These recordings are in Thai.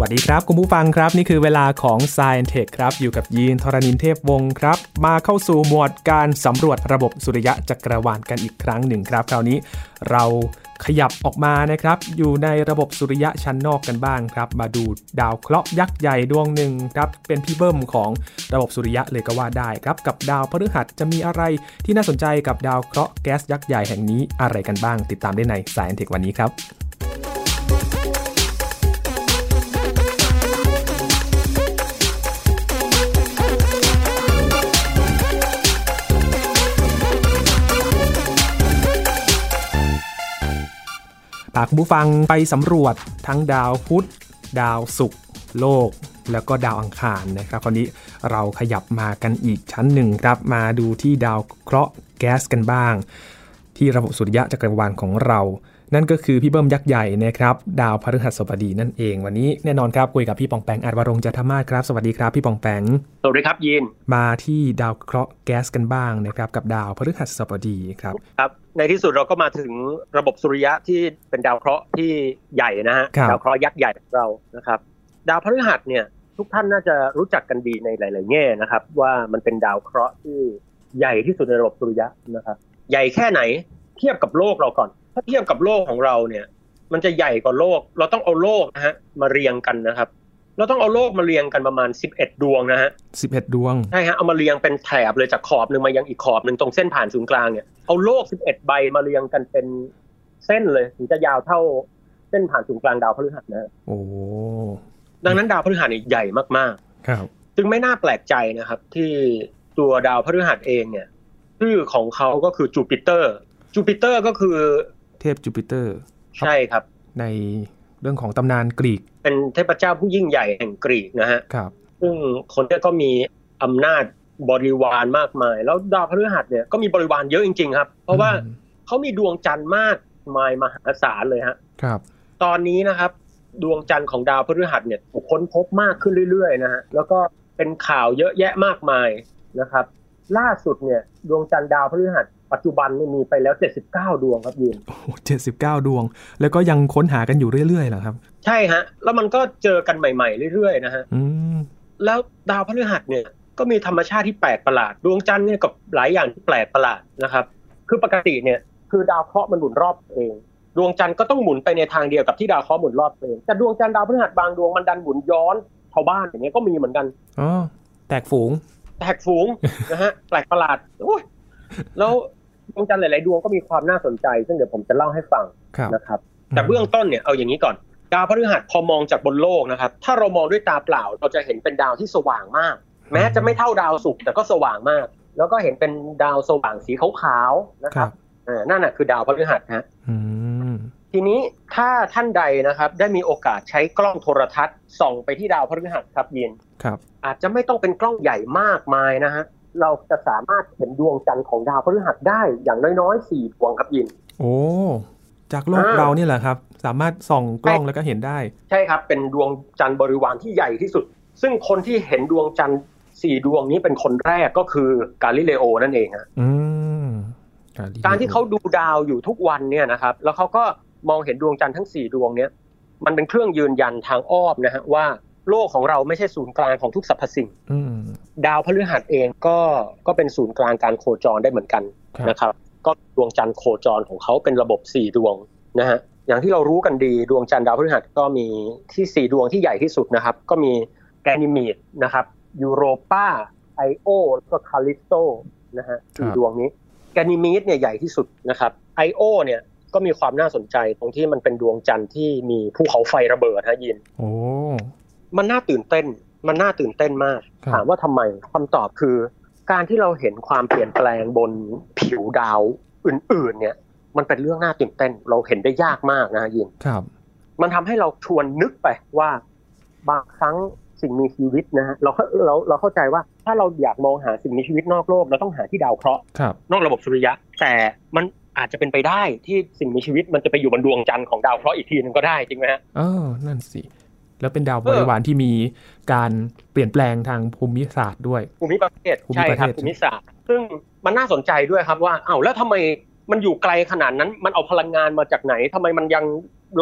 วัสดีครับ คุณผู้ฟังครับ นี่คือเวลาของ s ซ e n t e c h ครับ อยู่กับยีนทรณินเทพวงศ์ครับ มาเข้าสู่หมวดการสำรวจระบบสุริยะจักรวาลกันอีกครั้งหนึ่งครับ คราวนี้เราขยับออกมานะครับ อยู่ในระบบสุริยะชั้นนอกกันบ้างครับ มาดูดาวเคราะห์ยักษ์ใหญ่ดวงหนึ่งครับ เป็นพี่เบิ้มของระบบสุริยะเลยก็ว่าได้ครับ กับดาวพฤหัสจะมีอะไรที่น่าสนใจกับดาวเคราะห์แก๊สยักษ์ใหญ่แห่งนี้อะไรกันบ้าง ติดตามได้ใน s ซ e n t e c h วันนี้ครับาคุณผู้ฟังไปสำรวจทั้งดาวพุธ ดาวศุกร์โลก แล้วก็ดาวอังคารนะครับคราวนี้เราขยับมากันอีกชั้นหนึ่งครับ มาดูที่ดาวเคราะห์แก๊สกันบ้าง ที่ระบบสุริยะจักรวาลของเรา นั่นก็คือพี่เบิ้มยักษ์ใหญ่นะครับดาวพฤหัสบดีนั่นเอง วันนี้แน่นอนครับคุยกับพี่ปองแปงอาจวรงค์จันทมาศครับ สวัสดีครับพี่ปองแปงสวัสดีครับยีนมาที่ดาวเคราะห์แก๊สกันบ้างนะครับกับดาวพฤหัสบดีครับครับในที่สุดเราก็มาถึงระบบสุริยะที่เป็นดาวเคราะห์ที่ใหญ่นะฮะครับดาวเคราะห์ยักษ์ใหญ่ของเรานะครับดาวพฤหัสเนี่ยทุกท่านน่าจะรู้จักกันดีในหลาย ๆ แง่นะครับ ว่ามันเป็นดาวเคราะห์ที่ใหญ่ที่สุดในระบบสุริยะนะครับ ใหญ่แค่ไหนเทียบกับโลกเราก่อน ถ้าเทียบกับโลกของเราเนี่ย มันจะใหญ่กว่าโลก เราต้องเอาโลกนะฮะมาเรียงกันนะครับ เราต้องเอาโลกมาเรียงกันประมาณ 11 ดวงนะฮะ11ดวงใช่ฮะเอามาเรียงเป็นแถบเลยจากขอบหนึ่งมายังอีกขอบหนึ่งตรงเส้นผ่านศูนย์กลางเนี่ยเอาโลก 11 ใบมาเรียงกันเป็นเส้นเลยถึงจะยาวเท่าเส้นผ่านศูนย์กลางดาวพฤหัสนะโอ้ดังนั้นดาวพฤหัสเนี่ยใหญ่มากครับๆจึงไม่น่าแปลกใจนะครับ ที่ตัวดาวพฤหัสเองเนี่ยชื่อของเขาก็คือจูปิเตอร์จูปิเตอร์ก็คือ เทพจูปิเตอร์ใช่ครับ ในเรื่องของตำนานกรีก เป็นเทพเจ้าผู้ยิ่งใหญ่แห่งกรีกนะฮะครับ ซึ่งคนเนี้ยก็มีอำนาจบริวารมากมาย แล้วดาวพฤหัสเนี่ยก็มีบริวารเยอะจริง ๆ ครับ เพราะว่าอืมเขามีดวงจันทร์มากมายมหาศาลเลยฮะครับ ตอนนี้นะครับ ดวงจันทร์ของดาวพฤหัสเนี่ยถูกค้นพบมากขึ้นเรื่อยๆนะฮะแล้วก็เป็นข่าวเยอะแยะมากมายนะครับ ล่าสุดเนี่ยดวงจันทร์ดาวพฤหัส ปัจจุบันเนี่ยมีไปแล้ว 79 ดวงครับยินโอ้เจ็ดสิบเก้าดวง แล้วก็ยังค้นหากันอยู่เรื่อยๆเหรอครับ ใช่ฮะ แล้วมันก็เจอกันใหม่ๆเรื่อยๆนะฮะอืมแล้วดาวพฤหัสเนี่ยก็มีธรรมชาติที่แปลกประหลาด ดวงจันทร์เนี่ยกับหลายอย่างที่แปลกประหลาดนะครับ คือปกติเนี่ยคือดาวเคราะห์มันหมุนรอบตัวเอง ดวงจันทร์ก็ต้องหมุนไปในทางเดียวกับที่ดาวเคราะห์หมุนรอบตัวเองแต่ดวงจันทร์ดาวพฤหัสบางดวงมันดันหมุนย้อนชาวบ้านอย่างเงี้ยก็มีเหมือนกันอ๋อแตกฝูง แตกฝูงนะฮะแปลกประหลาดโอ้ยแล้ว ดวงจันทร์หลายๆดวงก็มีความน่าสนใจ ซึ่งเดี๋ยวผมจะเล่าให้ฟังครับนะครับ แต่เบื้องต้นเนี่ยเอาอย่างนี้ก่อน ดาวพฤหัสพอมองจากบนโลกนะครับ ถ้าเรามองด้วยตาเปล่า เราจะเห็นเป็นดาวที่สว่างมาก แม้จะไม่เท่าดาวศุกร์แต่ก็สว่างมาก แล้วก็เห็นเป็นดาวสว่างสีขาวๆนะคครัรับบอ่านั่นน่ะคือดาวพฤหัสฮะอืมทีนี้ถ้าท่านใดนะครับได้มีโอกาสใช้กล้องโทรทัศน์ส่องไปที่ดาวพฤหัสครับยินครับ อาจจะไม่ต้องเป็นกล้องใหญ่มากมายนะฮะ เราจะสามารถเห็นดวงจันทร์ของดาวพฤหัสได้อย่างน้อยๆสี่ดวงครับยิน โอ้จากโลกอ่าเราเนี่ยแหละครับ สามารถส่องกล้องแล้วก็เห็นได้ ใช่ครับ เป็นดวงจันทร์บริวารที่ใหญ่ที่สุด ซึ่งคนที่เห็นดวงจันทร์สี่ดวงนี้เป็นคนแรกก็คือกาลิเลโอนั่นเองฮะอืมการที่เขาดูดาวอยู่ทุกวันเนี่ยนะครับ แล้วเขาก็มองเห็นดวงจันทร์ทั้งสี่ดวงเนี้ยมันเป็นเครื่องยืนยันทางอ้อมนะฮะว่า โลกของเราไม่ใช่ศูนย์กลางของทุกสรรพสิ่งอืมดาวพฤหัสเองก็ก็เป็นศูนย์กลางการโคจรได้เหมือนกันครับนะครับ ก็ดวงจันทร์โคจรของเขาเป็นระบบสี่ดวงนะฮะอย่างที่เรารู้กันดีดวงจันทร์ดาวพฤหัสก็มีที่สี่ดวงที่ใหญ่ที่สุดนะครับ ก็มีแกนิมีดนะครับยูโรปาไอโอแล้วก็คาลิสโตนะฮะสี่ดวงนี้แกนิมีดเนี่ยใหญ่ที่สุดนะครับไอโอเนี่ยก็มีความน่าสนใจตรงที่มันเป็นดวงจันทร์ที่มีภูเขาไฟระเบิดฮะยินโอ้ มันน่าตื่นเต้น มันน่าตื่นเต้นมากครับถามว่าทำไมคำตอบคือ การที่เราเห็นความเปลี่ยนแปลงบนผิวดาวอื่น ๆ เนี่ย มันเป็นเรื่องน่าตื่นเต้น เราเห็นได้ยากมากนะฮะยินครับ มันทำให้เราชวนนึกไปว่าบางครั้งสิ่งมีชีวิตนะฮะเราเราเราเข้าใจว่าถ้าเราอยากมองหาสิ่งมีชีวิตนอกโลก เราต้องหาที่ดาวเคราะห์ครับนอกระบบสุริยะ แต่มันอาจจะเป็นไปได้ที่สิ่งมีชีวิตมันจะไปอยู่บนดวงจันทร์ของดาวเคราะห์อีกทีหนึงก็ได้จริงไหมฮะเออนั่นสิ แล้วเป็นดาวบริวารที่มีการเปลี่ยนแปลงทางภูมิศาสตร์ด้วย ภูมิประเทศภูมิใช่ประครับเทศภูมิศาสตร์ ซึ่งมันน่าสนใจด้วยครับว่าอ้าวแล้วทำไมมันอยู่ไกลขนาดนั้น มันเอาพลังงานมาจากไหนทำไมมันยัง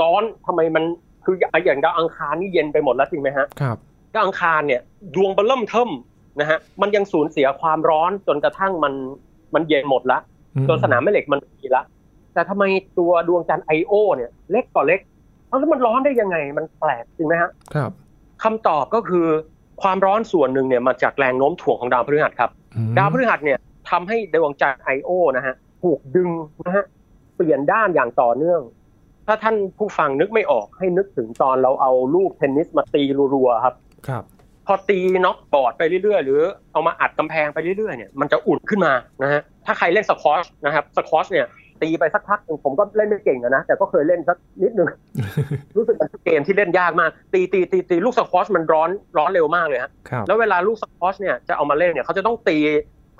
ร้อนทำไมมันคืออย่างดาวอังคารนี่เย็นไปหมดแล้วจริงไหมฮะครับดาวอังคารเนี่ยดวงเบลเริ่มเทิมนะฮะมันยังสูญเสียความร้อนจนกระทั่งมันมันเย็นหมดละอืมจนสนามแม่เหล็กมันมีละแต่ทำไมตัวดวงจันทร์ไอโอเนี่ยเล็กกว่าเล็ก แล้วมันร้อนได้ยังไงมันแปลกจริงไหมฮะครับคำตอบก็คือความร้อนส่วนหนึ่งเนี่ยมาจากแรงโน้มถ่วงของดาวพฤหัสครับอืมดาวพฤหัสเนี่ยทำให้ดวงจันทร์ไอโอนะฮะถูกดึงนะฮะเปลี่ยนด้านอย่างต่อเนื่อง ถ้าท่านผู้ฟังนึกไม่ออกให้นึกถึงตอนเราเอาลูกเทนนิสมาตีรัวๆครับ ครับ พอตี knock board ไปเรื่อยๆ หรือเอามาอัดกำแพงไปเรื่อยๆเนี่ยมันจะอุ่นขึ้นมานะฮะถ้าใครเล่นสควอชนะครับสควอชเนี่ย ตีไปสักพักหนึ่งผมก็เล่นไม่เก่งอะนะแต่ก็เคยเล่นสักนิดนึงรู้สึกมันเป็นเกมที่เล่นยากมาก ตีตีตีตีลูกสควอชมันร้อนร้อนเร็วมากเลยฮะครับแล้วเวลาลูกสควอชเนี่ยจะเอามาเล่นเนี่ยเขาจะต้องตี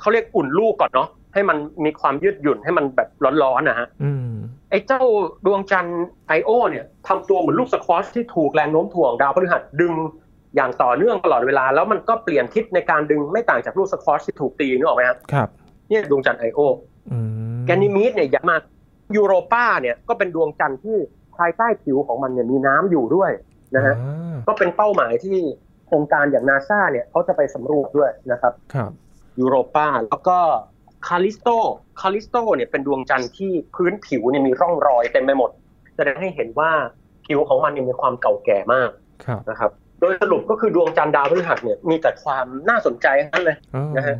เขาเรียกอุ่นลูกก่อนเนาะให้มันมีความยืดหยุ่นให้มันแบบร้อนๆนะฮะอืมไอ้เจ้าดวงจันทร์ไอโอเนี่ยทำตัวเหมือนลูกสควอชที่ถูกแรงโน้มถ่วงดาวพฤหัสดึงอย่างต่อเนื่องตลอดเวลา แล้วมันก็เปลี่ยนทิศในการดึงไม่ต่างจากลูกสควอชที่ถูกตีนึกออกไหมครับครับเนี่ยดวงจันทร์ไอโออืม แกนิมีดเนี่ยใหญ่มากยูโรปาเนี่ยก็เป็นดวงจันทร์ที่ภายใต้ผิวของมันเนี่ยมีน้ำอยู่ด้วยนะฮะอ่าก็เป็นเป้าหมายที่โครงการอย่างนาซาเนี่ยเขาจะไปสำรวจด้วยนะครับครับยูโรปาแล้วก็คาลิสโตคาลิสโตเนี่ยเป็นดวงจันทร์ที่พื้นผิวเนี่ยมีร่องรอยเต็มไปหมด แสดงให้เห็นว่าผิวของมันเนี่ยมีความเก่าแก่มากครับนะครับ โดยสรุปก็คือดวงจันทร์ดาวพฤหัสเนี่ยมีแต่ความน่าสนใจทั้งนั้นเลยอ๋อนะฮะ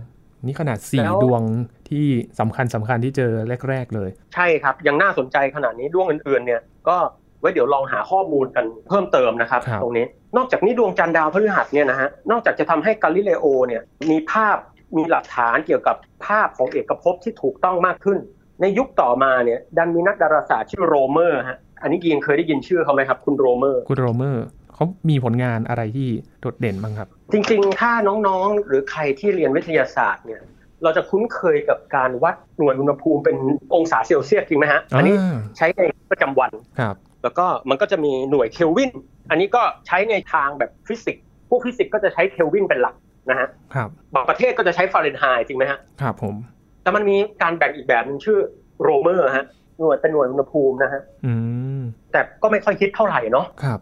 นี่ขนาดสี่แล้วดวงที่สำคัญสำคัญที่เจอแรก ๆ เลย ใช่ครับ ยังน่าสนใจขนาดนี้ดวงอื่นๆเนี่ยก็ไว้เดี๋ยวลองหาข้อมูลกันเพิ่มเติมนะครับครับตรงนี้ นอกจากนี้ดวงจันทร์ดาวพฤหัสเนี่ยนะฮะนอกจากจะทำให้กาลิเลโอเนี่ยมีภาพมีหลักฐานเกี่ยวกับภาพของเอกภพที่ถูกต้องมากขึ้น ในยุคต่อมาเนี่ยดันมีนักดาราศาสตร์ชื่อโรเมอร์ฮะอันนี้ยินเคยได้ยินชื่อเขาไหมครับ คุณโรเมอร์ คุณโรเมอร์ เขามีผลงานอะไรที่โดดเด่นบ้างครับ จริงๆ ถ้าน้องๆ หรือใครที่เรียนวิทยาศาสตร์เนี่ย เราจะคุ้นเคยกับการวัดหน่วยอุณหภูมิเป็นองศาเซลเซียสจริงไหมฮะ อันนี้อ่าใช้ในประจำวันครับ แล้วก็มันก็จะมีหน่วยเคลวิน อันนี้ก็ใช้ในทางแบบฟิสิกส์ พวกฟิสิกส์ก็จะใช้เคลวินเป็นหลักนะฮะครับบางประเทศก็จะใช้ฟาเรนไฮต์จริงไหมฮะ ครับผม แต่มันมีการแบ่งอีกแบบหนึงชื่อโรเมอร์ฮะ หน่วยเป็นหน่วยอุณหภูมินะฮะอืมแต่ก็ไม่ค่อยฮิตเท่าไหร่เนาะครับ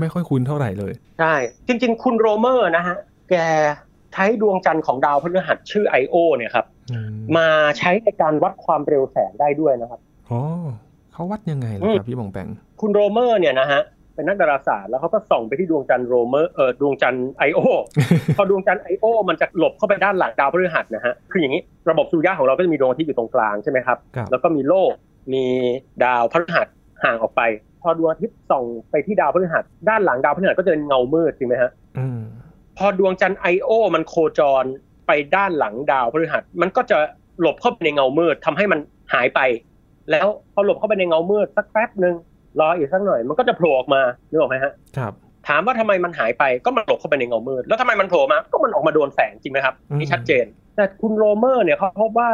ไม่ค่อยคุ้นเท่าไหร่เลย ใช่ จริง ๆ คุณโรเมอร์นะฮะ แกใช้ดวงจันทร์ของดาวพฤหัสชื่อไอโอเนี่ยครับอืมมาใช้ในการวัดความเร็วแสงได้ด้วยนะครับอ๋อเขาวัดยังไงล่ะอืมครับพี่บองแปงคุณโรเมอร์เนี่ยนะฮะเป็นนักดาราศาสตร์แล้วเขาก็ส่องไปที่ดวงจันทร์โรเมอร์เออดวงจันทร์ไอโอพอดวงจันทร์ไอโอมันจะหลบเข้าไปด้านหลังดาวพฤหัสนะฮะคืออย่างนี้ระบบสุริยะของเราก็จะมีดวงอาทิตย์อยู่ตรงกลางใช่ไหมครับครับแล้วก็มีโลกมีดาวพฤหัส ห่างออกไป พอดวงอาทิตย์ส่องไปที่ดาวพฤหัส ด้านหลังดาวพฤหัสก็จะเป็นเงามืดจริงไหมฮะอืมพอดวงจันทร์ไอโอมันโคจรไปด้านหลังดาวพฤหัส มันก็จะหลบเข้าไปในเงามืดทำให้มันหายไป แล้วพอหลบเข้าไปในเงามืดสักแป๊บหนึ่งรออีกสักหน่อย มันก็จะโผล่ออกมานึกออกไหมฮะครับ ถามว่าทำไมมันหายไปก็มันหลบเข้าไปในเงามืดแล้วทำไมมันโผล่มาก็มันออกมาโดนแสงจริงไหมครับอืมนี่ชัดเจน แต่คุณโรเมอร์เนี่ยเขาพบว่า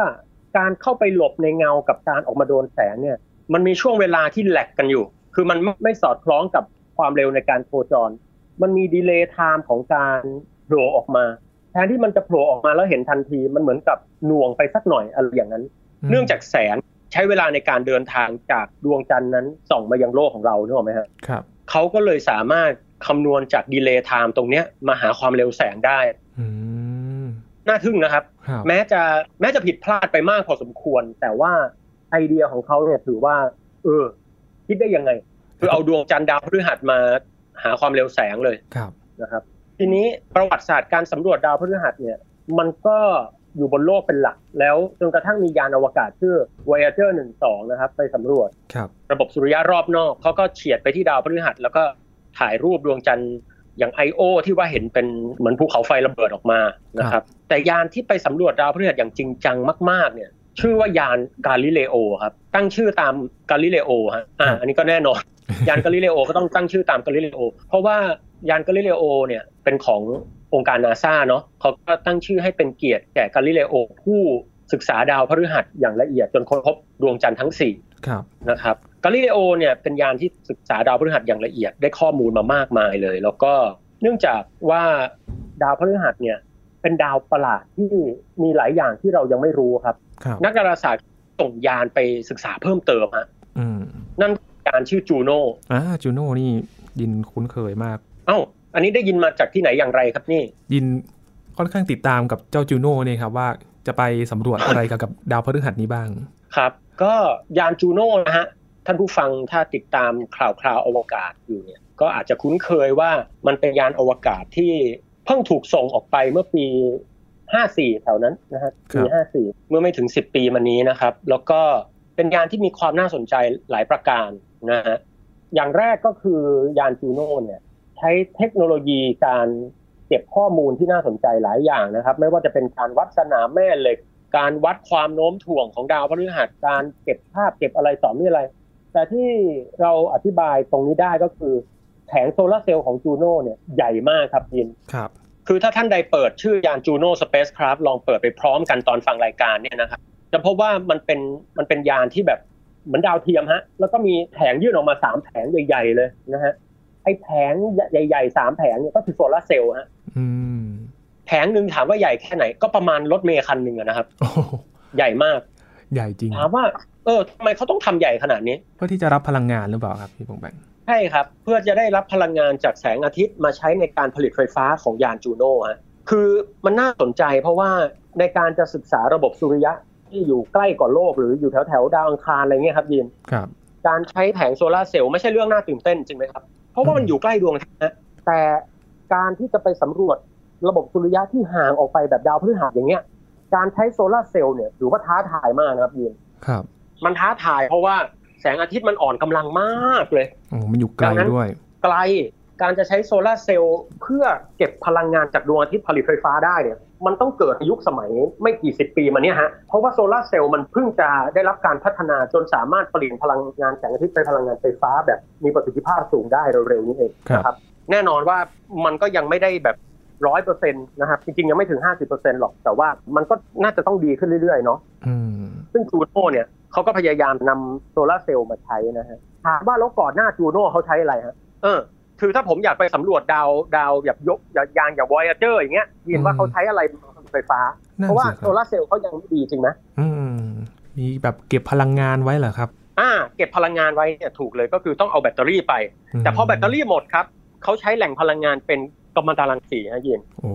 การเข้าไปหลบในเงากับการออกมาโดนแสงเนี่ย มันมีช่วงเวลาที่ lag กันอยู่ คือมันไม่สอดคล้องกับความเร็วในการโคจร มันมี delay time ของการโผล่ออกมา แทนที่มันจะโผล่ออกมาแล้วเห็นทันที มันเหมือนกับหน่วงไปสักหน่อยอะไรอย่างนั้นมเนื่องจากแสงใช้เวลาในการเดินทางจากดวงจันทร์นั้นส่องมายังโลกของเรานึกออกไหมฮะครับเขาก็เลยสามารถคำนวณจาก delay time ตรงเนี้ยมาหาความเร็วแสงได้อืมน่าทึ่งนะครับครับ แม้จะแม้จะผิดพลาดไปมากพอสมควร แต่ว่า ไอเดียของเขาเนี่ยถือว่า เออ คิดได้ยังไง คือเอาดวงจันทร์ดาวพฤหัสมาหาความเร็วแสงเลยครับนะครับ ทีนี้ประวัติศาสตร์การสำรวจดาวพฤหัสเนี่ย มันก็อยู่บนโลกเป็นหลัก แล้วจนกระทั่งมียานอวกาศชื่อ Voyager 1-2 นะครับ ไปสำรวจครับระบบสุริยะรอบนอกเขาก็เฉียดไปที่ดาวพฤหัส แล้วก็ถ่ายรูปดวงจันทร์อย่างไอโอที่ว่าเห็นเป็นเหมือนภูเขาไฟระเบิดออกมานะครับ แต่ยานที่ไปสำรวจดาวพฤหัสอย่างจริงจังมาก ๆ เนี่ย ชื่อว่ายานกาลิเลโอครับตั้งชื่อตามกาลิเลโอฮะอ่าอันนี้ก็แน่นอน ยานกาลิเลโอก็ต้องตั้งชื่อตามกาลิเลโอ เพราะว่ายานกาลิเลโอเนี่ยเป็นขององค์การนาซาเนาะเขาก็ตั้งชื่อให้เป็นเกียรติแก่กาลิเลโอผู้ศึกษาดาวพฤหัสอย่างละเอียดจนค้นพบดวงจันทร์ทั้งสี่ครับนะครับกาลิเลโอเนี่ยเป็นยานที่ศึกษาดาวพฤหัสอย่างละเอียดได้ข้อมูลมามากมายเลย แล้วก็เนื่องจากว่าดาวพฤหัสเนี่ย เป็นดาวประหลาดที่มีหลายอย่างที่เรายังไม่รู้ครับครับนักดาราศาสตร์ส่งยานไปศึกษาเพิ่มเติมฮะอืมนั่นยานชื่อจูโน่อ่าจูโน่นี่ยินคุ้นเคยมาก เอ้า อันนี้ได้ยินมาจากที่ไหนอย่างไรครับนี่ ยินค่อนข้างติดตามกับเจ้าจูโน่เนี่ยครับว่าจะไปสำรวจอะไรเกี่ยวกับดาวพฤหัสนี้บ้าง ครับ ก็ยานจูโน่นะฮะท่านผู้ฟังถ้าติดตามข่าวคราวอวกาศอยู่เนี่ย ก็อาจจะคุ้นเคยว่ามันเป็นยานอวกาศที่ เพิ่งถูกส่งออกไปเมื่อปี 54 แถวนั้นนะฮะครัปีบ54 เมื่อไม่ถึง 10 ปีมานี้นะครับ แล้วก็เป็นยานที่มีความน่าสนใจหลายประการนะฮะอย่างแรกก็คือยานจูโน่เนี่ยใช้เทคโนโลยีการเก็บข้อมูลที่น่าสนใจหลายอย่างนะครับ ไม่ว่าจะเป็นการวัดสนามแม่เหล็ก การวัดความโน้มถ่วงของดาวพฤหัสการเก็บภาพเก็บอะไรต่อมีอะไร แต่ที่เราอธิบายตรงนี้ได้ก็คือ แผงโซลาร์เซลล์ของจูโน่เนี่ยใหญ่มากครับยินครับ คือถ้าท่านใดเปิดชื่อยานจูโน่สเปซคราฟลองเปิดไปพร้อมกันตอนฟังรายการเนี่ยนะครับจะพบว่ามันเป็นมันเป็นยานที่แบบเหมือนดาวเทียมฮะ แล้วก็มีแผงยื่นออกมาสามแผงใหญ่ ๆ เลยนะฮะไอ้แผงใหญ่ๆสามแผงเนี่ยก็คือโซลาร์เซลล์ฮะอืมแผงหนึ่งถามว่าใหญ่แค่ไหน ก็ประมาณรถเมล์คันหนึ่งอะนะครับโอ้โหใหญ่มาก ใหญ่จริงถามว่า เออทำไมเขาต้องทำใหญ่ขนาดนี้เพื่อที่จะรับพลังงานหรือเปล่าครับพี่ปองแปง ใช่ครับ เพื่อจะได้รับพลังงานจากแสงอาทิตย์มาใช้ในการผลิตไฟฟ้าของยานจูโน่ฮะคือมันน่าสนใจเพราะว่าในการจะศึกษาระบบสุริยะที่อยู่ใกล้กว่าโลก หรืออยู่แถวแถวๆดาวอังคารอะไรเงี้ยครับยินครับ การใช้แผงโซลาร์เซลล์ไม่ใช่เรื่องน่าตื่นเต้นจริงไหมครับ เพราะว่ามันอยู่ใกล้ดวงอาทิตย์นะแต่การที่จะไปสำรวจระบบสุริยะที่ห่างออกไปแบบดาวพฤหัสอย่างเงี้ย การใช้โซลาร์เซลล์เนี่ยถือว่าท้าทายมากนะครับยินครับ มันท้าทายเพราะว่า แสงอาทิตย์มันอ่อนกำลังมากเลยโอ้มันอยู่ไกลดังนั้นด้วย ไกลการจะใช้โซลาร์เซลล์เพื่อเก็บพลังงานจากดวงอาทิตย์ผลิตไฟฟ้าได้เนี่ยมันต้องเกิดในยุคสมัยไม่กี่สิบปีมาเนี้ฮะ เพราะว่าโซลาร์เซลล์มันเพิ่งจะได้รับการพัฒนาจนสามารถเปลี่ยนพลังงานแสงอาทิตย์เป็นพลังงานไฟฟ้าแบบมีประสิทธิภาพสูงได้เร็วๆนี้เองครับนะครับ แน่นอนว่ามันก็ยังไม่ได้แบบร้อยเปอร์เซ็นต์นะครับ จริงๆ ยังไม่ถึงห้าสิบเปอร์เซ็นต์หรอก แต่ว่ามันก็น่าจะต้องดีขึ้นเรื่อยๆ เนาะอืมซึ่งจูโน่เนี่ย เขาก็พยายามนำโซลาร์เซลล์มาใช้นะฮะถามว่าแล้วก่อนหน้าจูโน่เขาใช้อะไรฮะเออ คือถ้าผมอยากไปสำรวจดาวดาวแบบยกยางอย่างวอยเจอร์อย่างเงี้ยยินว่าเขาใช้อะไรผลิตไฟฟ้านั่นเพราะว่าสิคโซรับลาร์เซลล์เขายังไม่ดีจริงไหมอืมมีแบบเก็บพลังงานไว้เหรอครับ อ่า เก็บพลังงานไว้เนี่ยถูกเลยก็คือต้องเอาแบตเตอรี่ไป แต่พอแบตเตอรี่หมดครับเขาใช้แหล่งพลังงานเป็นกัมมันตรังสีฮะยินโอ้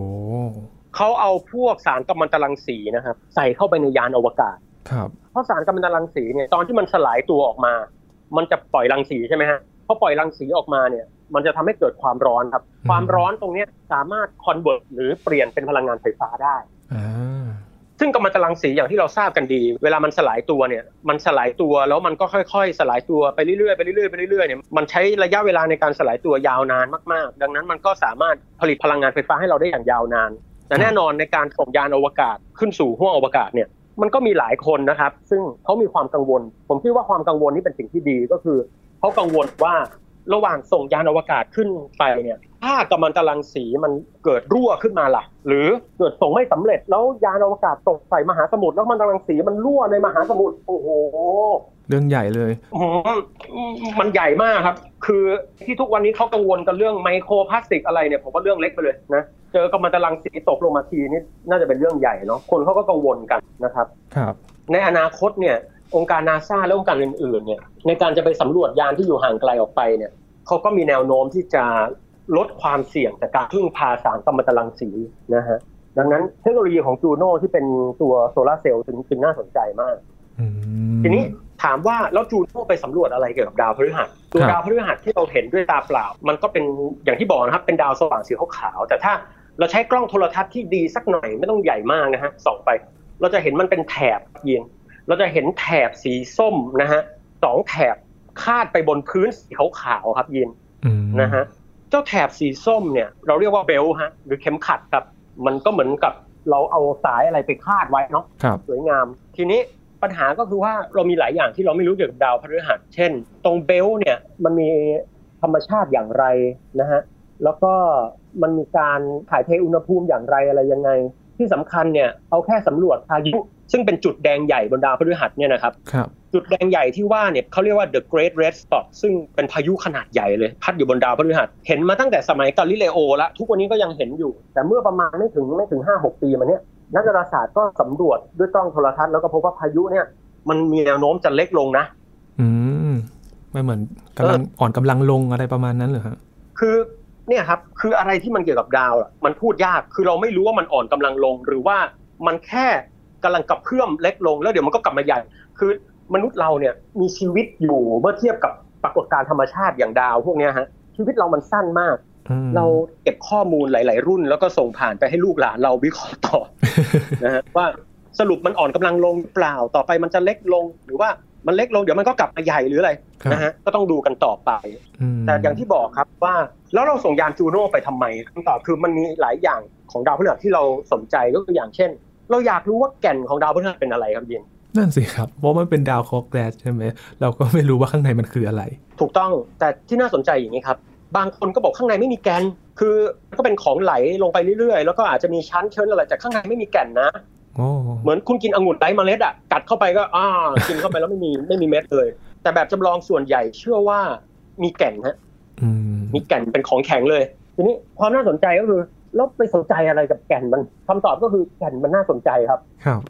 เขาเอาพวกสารกัมมันตรังสีนะครับ ใส่เข้าไปในยานอวกาศครับ เพราะสารกัมมันตรังสีเนี่ยตอนที่มันสลายตัวออกมา มันจะปล่อยรังสีใช่ไหมฮะพอปล่อยรังสีออกมาเนี่ย มันจะทำให้เกิดความร้อนครับ ความร้อนตรงเนี้ยสามารถคอนเวิร์ตหรือเปลี่ยนเป็นพลังงานไฟฟ้าได้อ่าซึ่งกัมมันตรังสีอย่างที่เราทราบกันดี เวลามันสลายตัวเนี่ย มันสลายตัวแล้วมันก็ค่อยๆ สลายตัวไปเรื่อยๆไปเรื่อยๆไปเรื่อยๆเนี่ยมันใช้ระยะเวลาในการสลายตัวยาวนานมากๆ ดังนั้นมันก็สามารถผลิตพลังงานไฟฟ้าให้เราได้อย่างยาวนานแต่แน่นอนในการส่งยานอวกาศขึ้นสู่ห้วงอวกาศเนี่ย มันก็มีหลายคนนะครับ ซึ่งเขามีความกังวล ผมคิดว่าความกังวลนี่เป็นสิ่งที่ดีก็คือเขากังวลว่าระหว่างส่งยานอวกาศขึ้นไปเนี่ยถ้ากัมมันตรังสีมันเกิดรั่วขึ้นมาล่ะ หรือเกิดส่งไม่สำเร็จแล้วยานอวกาศตกใส่มหาสมุทรแล้วกัมมันตรังสีมันรั่วในมหาสมุทรโอ้โห เรื่องใหญ่เลยอืมมันใหญ่มากครับ คือที่ทุกวันนี้เขากังวลกันเรื่องไมโครพลาสติกอะไรเนี่ยผมว่าเรื่องเล็กไปเลยนะ เจอกัมมันตรังสีตกลงมาทีนี่น่าจะเป็นเรื่องใหญ่เนาะ คนเขาก็กังวลกันนะครับ ครับ ในอนาคตเนี่ย องค์การนาซาและองค์การอื่นๆ เนี่ย ในการจะไปสำรวจยานที่อยู่ห่างไกลออกไปเนี่ยเขาก็มีแนวโน้มที่จะลดความเสี่ยงจากการพึ่งพาสารกัมมันตรังสีนะฮะ ดังนั้นเทคโนโลยีของจูโน่ที่เป็นตัวโซลาร์เซลล์จึงจึงน่าสนใจมากอืมทีนี้ ถามว่าแล้วจูโน่ไปสำรวจอะไรเกี่ยวกับดาวพฤหัสตัวครับดาวพฤหัสที่เราเห็นด้วยตาเปล่า มันก็เป็นอย่างที่บอกนะครับเป็นดาวสว่างสีขาวๆแต่ถ้าเราใช้กล้องโทรทัศน์ที่ดีสักหน่อยไม่ต้องใหญ่มากนะฮะส่องไป เราจะเห็นมันเป็นแถบยินเราจะเห็นแถบสีส้มนะฮะสองแถบคาดไปบนพื้นสีขาวๆครับยินอืมนะฮะเจ้าแถบสีส้มเนี่ยเราเรียกว่าเบลต์ฮะหรือเข็มขัดครับ มันก็เหมือนกับเราเอาสายอะไรไปคาดไว้เนาะครับสวยงาม ทีนี้ ปัญหาก็คือว่าเรามีหลายอย่างที่เราไม่รู้เกี่ยวกับดาวพฤหัส เช่น ตรงเบลต์เนี่ยมันมีธรรมชาติอย่างไรนะฮะ แล้วก็มันมีการถ่ายเทอุณหภูมิอย่างไรอะไรยังไง ที่สำคัญเนี่ยเอาแค่สำรวจพายุ ซึ่งเป็นจุดแดงใหญ่บนดาวพฤหัสเนี่ยนะครับครับจุดแดงใหญ่ที่ว่าเนี่ยเขาเรียกว่า the great red spot ซึ่งเป็นพายุขนาดใหญ่เลย พัดอยู่บนดาวพฤหัส เห็นมาตั้งแต่สมัยกาลิเลโอแล้วทุกวันนี้ก็ยังเห็นอยู่ แต่เมื่อประมาณไม่ถึงไม่ถึงห้าหกปีมาเนี้ย นักดาราศาสตร์ก็สำรวจด้วยกล้องโทรทัศน์แล้วก็พบว่าพายุเนี่ย มันมีแนวโน้มจะเล็กลงนะ อืมไม่เหมือนกำลังอ่อนกำลังลงอะไรประมาณนั้นเหรอฮะคือเนี่ยครับ คืออะไรที่มันเกี่ยวกับดาวอะมันพูดยากคือเราไม่รู้ว่ามันอ่อนกำลังลง หรือว่ามันแค่กำลังกระเพื่อมเล็กลง แล้วเดี๋ยวมันก็กลับมาใหญ่คือมนุษย์เราเนี่ยมีชีวิตอยู่เมื่อเทียบกับปรากฏการณ์ธรรมชาติอย่างดาว พวกเนี้ยฮะชีวิตเรามันสั้นมากอืมเราเก็บข้อมูลหลาย ๆ รุ่น แล้วก็ส่งผ่านไปให้ลูกหลานเราวิเคราะห์ต่อ นะฮะว่าสรุปมันอ่อนกำลังลงหรือเปล่าต่อไปมันจะเล็กลงหรือว่ามันเล็กลงเดี๋ยวมันก็กลับมาใหญ่หรืออะไรครับนะฮะก็ต้องดูกันต่อไปมแต่อย่างที่บอกครับว่าแล้วเราส่งยานจูโน่ไปทำไมคำตอบคือมันมีหลายอย่างของดาวพฤหัสที่เราสนใจก็คืออย่างเช่น เราอยากรู้ว่าแก่นของดาวพฤหัสเป็นอะไรครับยินนั่นสิครับเพราะมันเป็นดาวเคราะห์แกรสใช่ไหมเราก็ไม่รู้ว่าข้างในมันคืออะไร ถูกต้องแต่ที่น่าสนใจอย่างนี้ครับ บางคนก็บอกข้างในไม่มีแกน คือก็เป็นของไหลลงไปเรื่อยๆ แล้วก็อาจจะมีชั้นเชิญอะไรแต่ข้างในไม่มีแก่นนะโอ้เหมือนคุณกินองุ่นไร้เมล็ดอะกัดเข้าไปก็อ่ากินเข้าไปแล้วไม่มีไม่มีเม็ดเลย แต่แบบจำลองส่วนใหญ่เชื่อว่ามีแก่นฮะอืมมีแก่นเป็นของแข็งเลย ทีนี้ความน่าสนใจก็คือแล้วไปสนใจอะไรกับแก่นมันคำตอบก็คือแก่นมันน่าสนใจครับครับ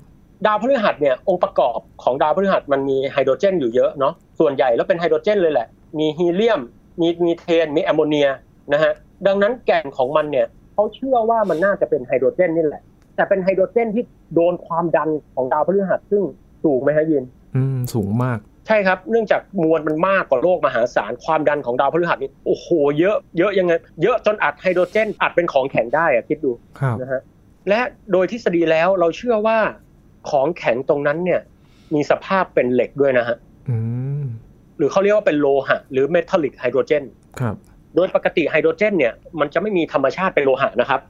ดาวพฤหัสเนี่ยองค์ประกอบของดาวพฤหัสมันมีไฮโดรเจนอยู่เยอะเนาะส่วนใหญ่แล้วเป็นไฮโดรเจนเลยแหละ มีฮีเลียม มีมีเทนมีแอมโมเนียนะฮะดังนั้นแก่นของมันเนี่ยเขาเชื่อว่ามันน่าจะเป็นไฮโดรเจนนี่แหละ แต่เป็นไฮโดรเจนที่โดนความดันของดาวพฤหัสซึ่งสูงไหมฮะยิน อืม สูงมาก ใช่ครับ เนื่องจากมวลมันมากกว่าโลกมหาศาลความดันของดาวพฤหัสนี่โอ้โหเยอะเยอะยังไงเยอะจนอัดไฮโดรเจน อัดเป็นของแข็งได้อะคิดดูครับนะฮะและโดยทฤษฎีแล้วเราเชื่อว่าของแข็งตรงนั้นเนี่ยมีสภาพเป็นเหล็กด้วยนะฮะอืม หรือเขาเรียกว่าเป็นโลหะ หรือ metallic hydrogen ครับโดยปกติไฮโดรเจนเนี่ยมันจะไม่มีธรรมชาติเป็นโลหะนะครับ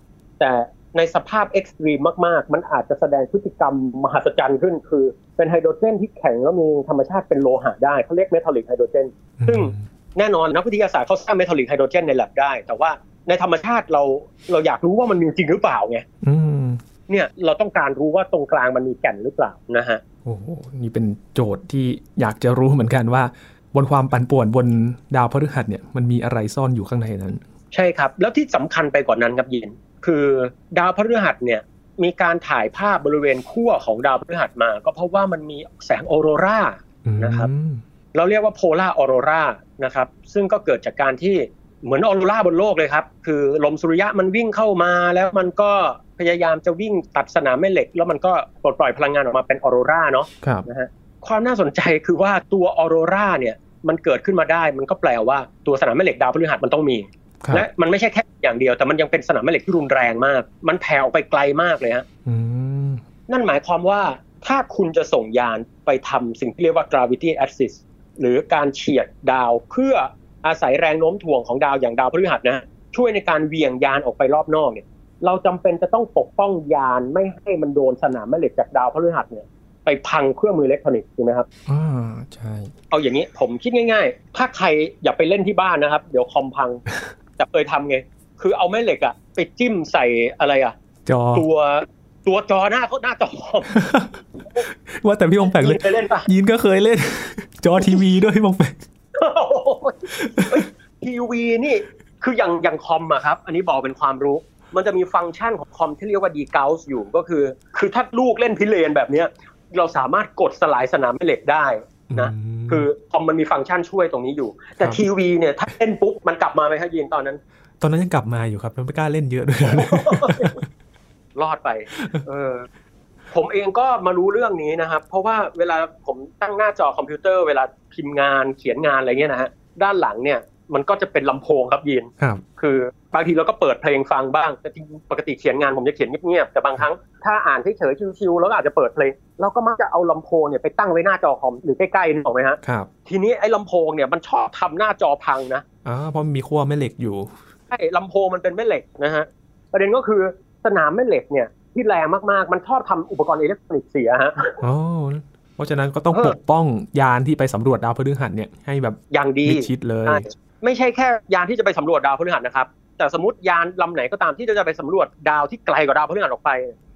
แต่ในสภาพ extreme มาก ๆ มันอาจจะแสดงพฤติกรรมมหัศจรรย์ขึ้น คือเป็นไฮโดรเจนที่แข็งแล้วมีธรรมชาติเป็นโลหะได้เขาเรียก metallic hydrogen ซึ่งแน่นอนนักวิทยาศาสตร์เขาสร้าง metallic hydrogen ในแล็บได้ แต่ว่าในธรรมชาติเราเราอยากรู้ว่ามันมีจริงหรือเปล่าไงอืมเนี่ยเราต้องการรู้ว่าตรงกลางมันมีแก่นหรือเปล่านะฮะโอ้โหนี่เป็นโจทย์ที่อยากจะรู้เหมือนกันว่า บนความปั่นป่วนบนดาวพฤหัสเนี่ยมันมีอะไรซ่อนอยู่ข้างในนั้น ใช่ครับ แล้วที่สำคัญไปกว่านั้นครับยิน คือดาวพฤหัสเนี่ยมีการถ่ายภาพบริเวณขั้วของดาวพฤหัสมา ก็เพราะว่ามันมีแสงออโรราอืมนะครับเราเรียกว่าโพลาร์ออโรรานะครับ ซึ่งก็เกิดจากการที่เหมือนออโรราบนโลกเลยครับ คือลมสุริยะมันวิ่งเข้ามาแล้วมันก็พยายามจะวิ่งตัดสนามแม่เหล็ก แล้วมันก็ปลดปล่อยพลังงานออกมาเป็นออโรราเนาะครับนะฮะ ความน่าสนใจคือว่าตัวออโรราเนี่ยมันเกิดขึ้นมาได้ มันก็แปลว่าตัวสนามแม่เหล็กดาวพฤหัสมันต้องมีครับและมันไม่ใช่แค่อย่างเดียว แต่มันยังเป็นสนามแม่เหล็กที่รุนแรงมาก มันแผ่ออกไปไกลมากเลยฮะอืมนั่นหมายความว่าถ้าคุณจะส่งยานไปทำสิ่งที่เรียกว่า gravity assist หรือการเฉียดดาวเพื่ออาศัยแรงโน้มถ่วงของดาวอย่างดาวพฤหัสนะช่วยในการเหวี่ยงยานออกไปรอบนอกเนี่ย เราจำเป็นจะต้องปกป้องยานไม่ให้มันโดนสนามแม่เหล็กจากดาวพฤหัสเนี่ย ไปพังเครื่องมืออิเล็กทรอนิกส์ถูกไหมครับอ่าใช่เอาอย่างนี้ผมคิดง่าย ๆ ถ้าใครอย่าไปเล่นที่บ้านนะครับ เดี๋ยวคอมพังแต่เคยทำไง คือเอาแม่เหล็กอะไปจิ้มใส่อะไรอะจอตัวตัวจอหน้าเขาหน้าจอคอมว่าแต่พี่องแปงเลยไปเล่นปะยินก็เคยเล่น จอทีวีด้วยพี่องแปงทีวีนี่คืออย่างอย่างคอมอะครับ อันนี้บอกเป็นความรู้ มันจะมีฟังก์ชันของคอมที่เรียกว่าดีเกลอยู่ก็คือ คือถ้าลูกเล่นพิเรนแบบเนี้ย เราสามารถกดสลายสนามแม่เหล็กได้นะมคือคอมมันมีฟังก์ชันช่วยตรงนี้อยู่ แต่ครับทีวีเนี่ยถ้าเล่นปุ๊บมันกลับมาไหมครับยินตอนนั้น ตอนนั้นยังกลับมาอยู่ครับไม่กล้าเล่นเยอะด้วยรอดไป เออ ผมเองก็มารู้เรื่องนี้นะครับ เพราะว่าเวลาผมตั้งหน้าจอคอมพิวเตอร์เวลาพิมพ์งานเขียนงานอะไรเงี้ยนะฮะด้านหลังเนี่ย มันก็จะเป็นลำโพงครับยินครับ คือบางทีเราก็เปิดเพลงฟังบ้างแต่จริงปกติเขียนงานผมจะเขียนเงียบๆแต่บางครั้งถ้าอ่านเฉยๆชิวๆแล้วก็อาจจะเปิดเพลงเราก็มักจะเอาลำโพงเนี่ยไปตั้งไว้หน้าจอคอมหรือใกล้ๆนึกออกไหมฮะครับทีนี้ไอ้ลำโพงเนี่ยมันชอบทำหน้าจอพังนะอ๋อเพราะมันมีขั้วแม่เหล็กอยู่ใช่ลำโพงมันเป็นแม่เหล็กนะฮะประเด็นก็คือสนามแม่เหล็กเนี่ยที่แรงมากๆ มันชอบทำอุปกรณ์อิเล็กทรอนิกส์เสียฮะอ๋อเพราะฉะนั้นก็ต้องเออปกป้องยานที่ไปสำรวจดาวพฤหัสเนี่ยให้แบบอย่างดีมิดชิดเลยใช่ ไม่ใช่แค่ยานที่จะไปสำรวจดาวพฤหัสนะครับ แต่สมมติยานลำไหนก็ตามที่จะไปสำรวจดาวที่ไกลกว่าดาวพฤหัสออกไป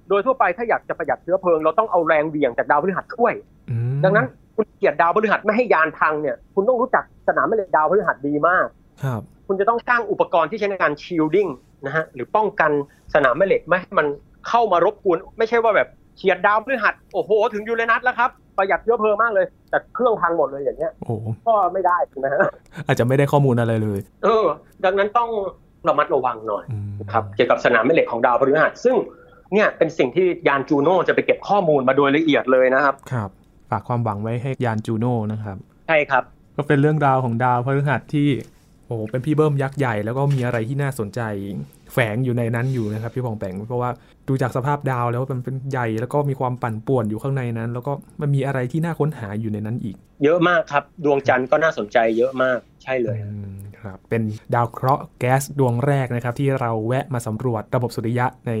โดยทั่วไปถ้าอยากจะประหยัดเชื้อเพลิง เราต้องเอาแรงเหวี่ยงจากดาวพฤหัสช่วยอืมดังนั้นคุณเกลียดดาวพฤหัสไม่ให้ยานพังเนี่ย คุณต้องรู้จักสนามแม่เหล็กดาวพฤหัสดีมาก ครับ คุณจะต้องสร้างอุปกรณ์ที่ใช้ในการ shielding นะฮะหรือป้องกันสนามแม่เหล็กไม่ให้มันเข้ามารบกวนไม่ใช่ว่าแบบ เฉียดดาวพฤหัสโอ้โห ถึงยูเรนัสแล้วครับ ประหยัดเชื้อเพลิงมากเลย แต่เครื่องพังหมดเลยอย่างเงี้ยโอ้ก็ไม่ได้นะฮะอาจจะไม่ได้ข้อมูลอะไรเลย เออ ดังนั้นต้องระมัดระวังหน่อยอืมครับเกี่ยวกับสนามแม่เหล็กของดาวพฤหัสซึ่งเนี่ยเป็นสิ่งที่ยานจูโน่จะไปเก็บข้อมูลมาโดยละเอียดเลยนะครับครับ ฝากความหวังไว้ให้ยานจูโน่นะครับ ใช่ครับ ก็เป็นเรื่องราวของดาวพฤหัสที่โอ้โหเป็นพี่เบิ้มยักษ์ใหญ่แล้วก็มีอะไรที่น่าสนใจแฝงอยู่ในนั้นอยู่นะครับพี่ปองแปงเพราะว่าดูจากสภาพดาวแล้วมันเป็นใหญ่แล้วก็มีความปั่นป่วนอยู่ข้างในนั้น แล้วก็มันมีอะไรที่น่าค้นหาอยู่ในนั้นอีก เยอะมากครับ ดวงจันทร์ก็น่าสนใจเยอะมากใช่เลย อืมครับเป็นดาวเคราะห์แก๊สดวงแรกนะครับที่เราแวะมาสำรวจระบบสุริยะใน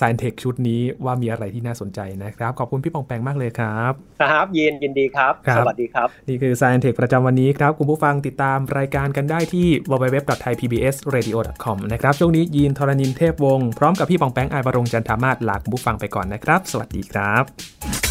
s าย n เทคชุดนี้ว่ามีอะไรที่น่าสนใจนะครับ ขอบคุณพี่ปองแปงมากเลยครับครับยินยินดีครับครับสวัสดีครับ นี่คือ s าย n เทคประจำวันนี้ครับ คุณผู้ฟังติดตามรายการกันได้ที่ www.thaipbsradio.com นะครับช่วงนี้ยีนทรณินเทพวงศ์พร้อมกับพี่ปองแปงอายบรงจันทามาศลาคุณผู้ฟังไปก่อนนะครับ สวัสดีครับ